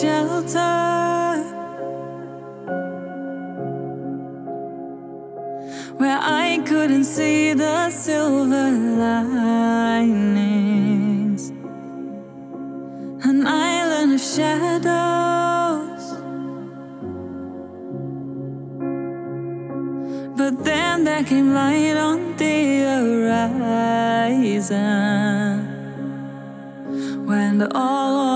shelter. Where I couldn't see the silver linings, an island of shadows. But then there came light on the horizon when all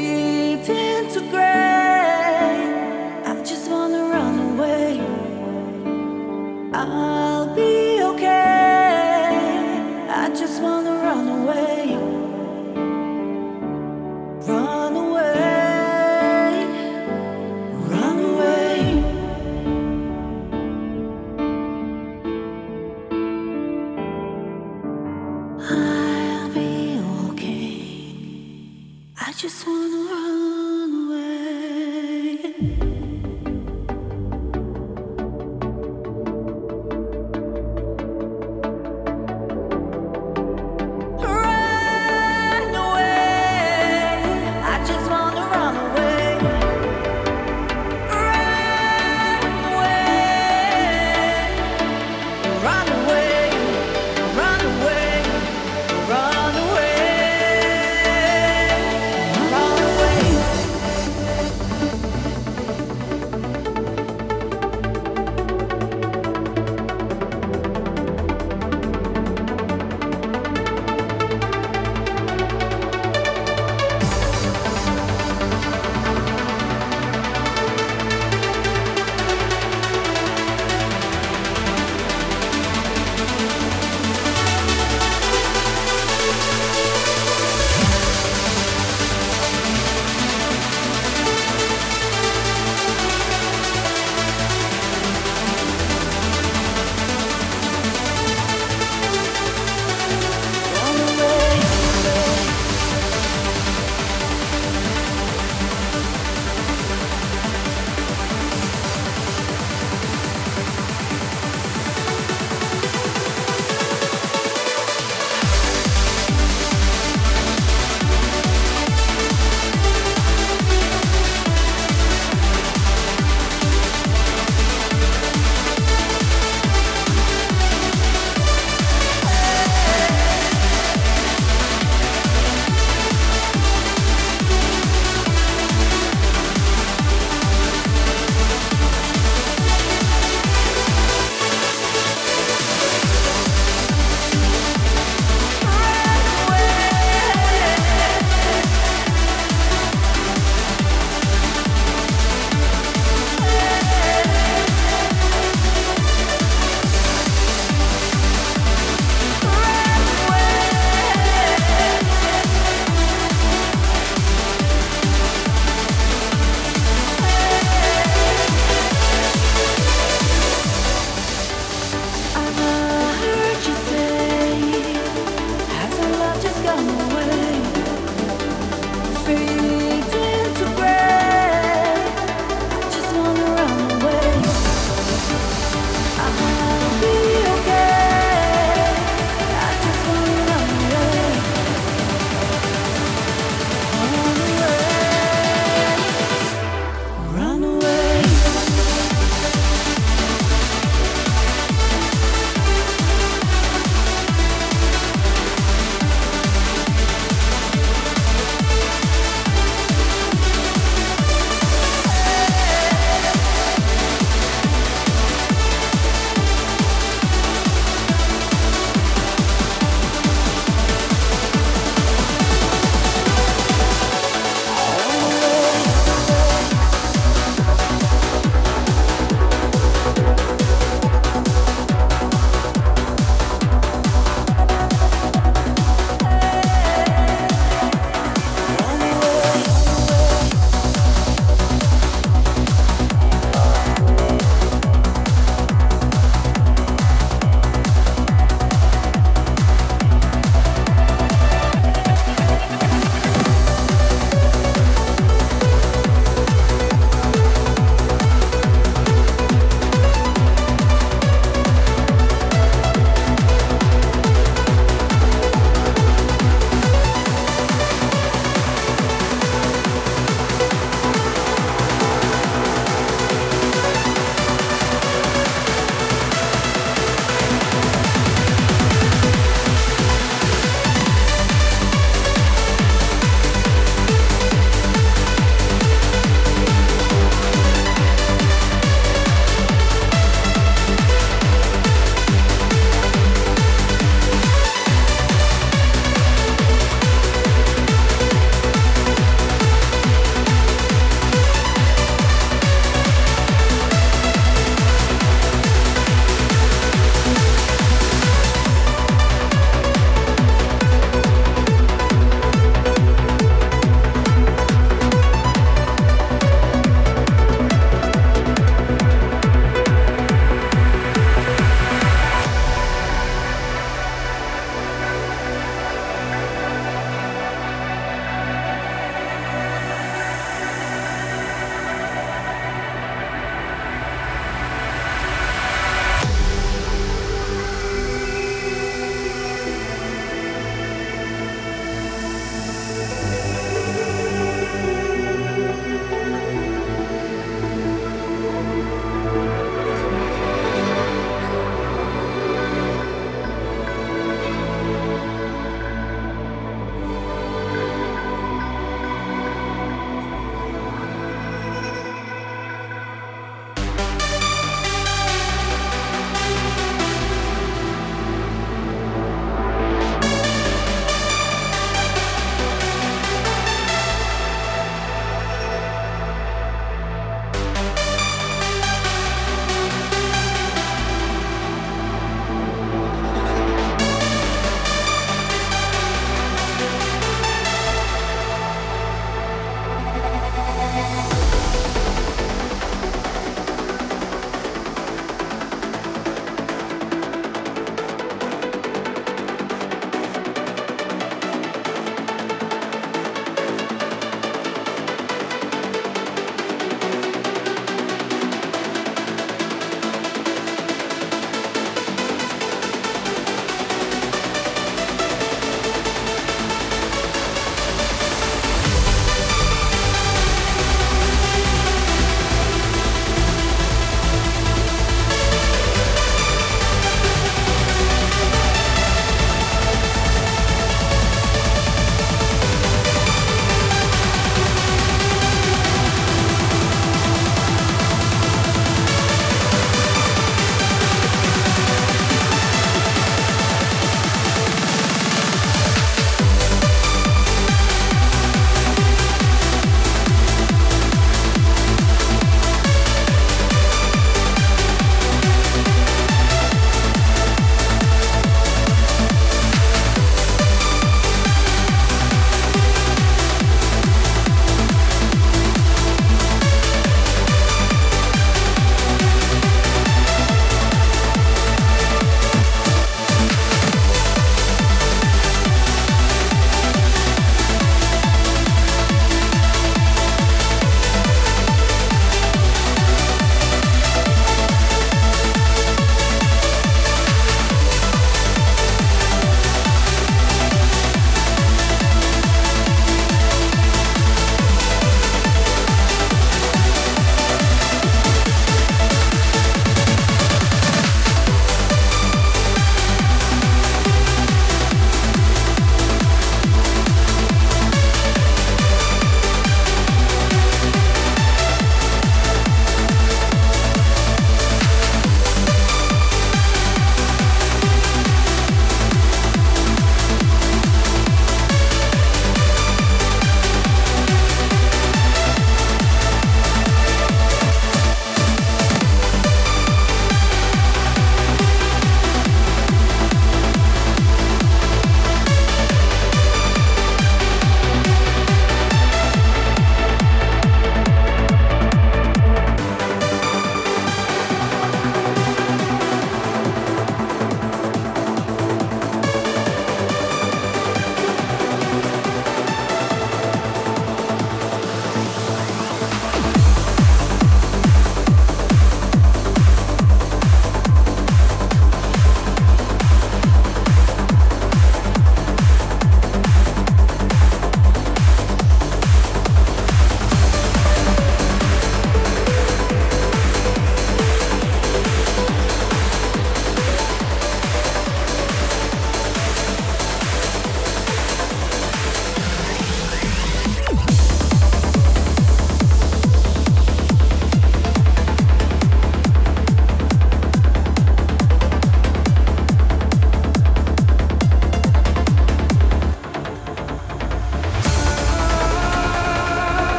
feet to ground.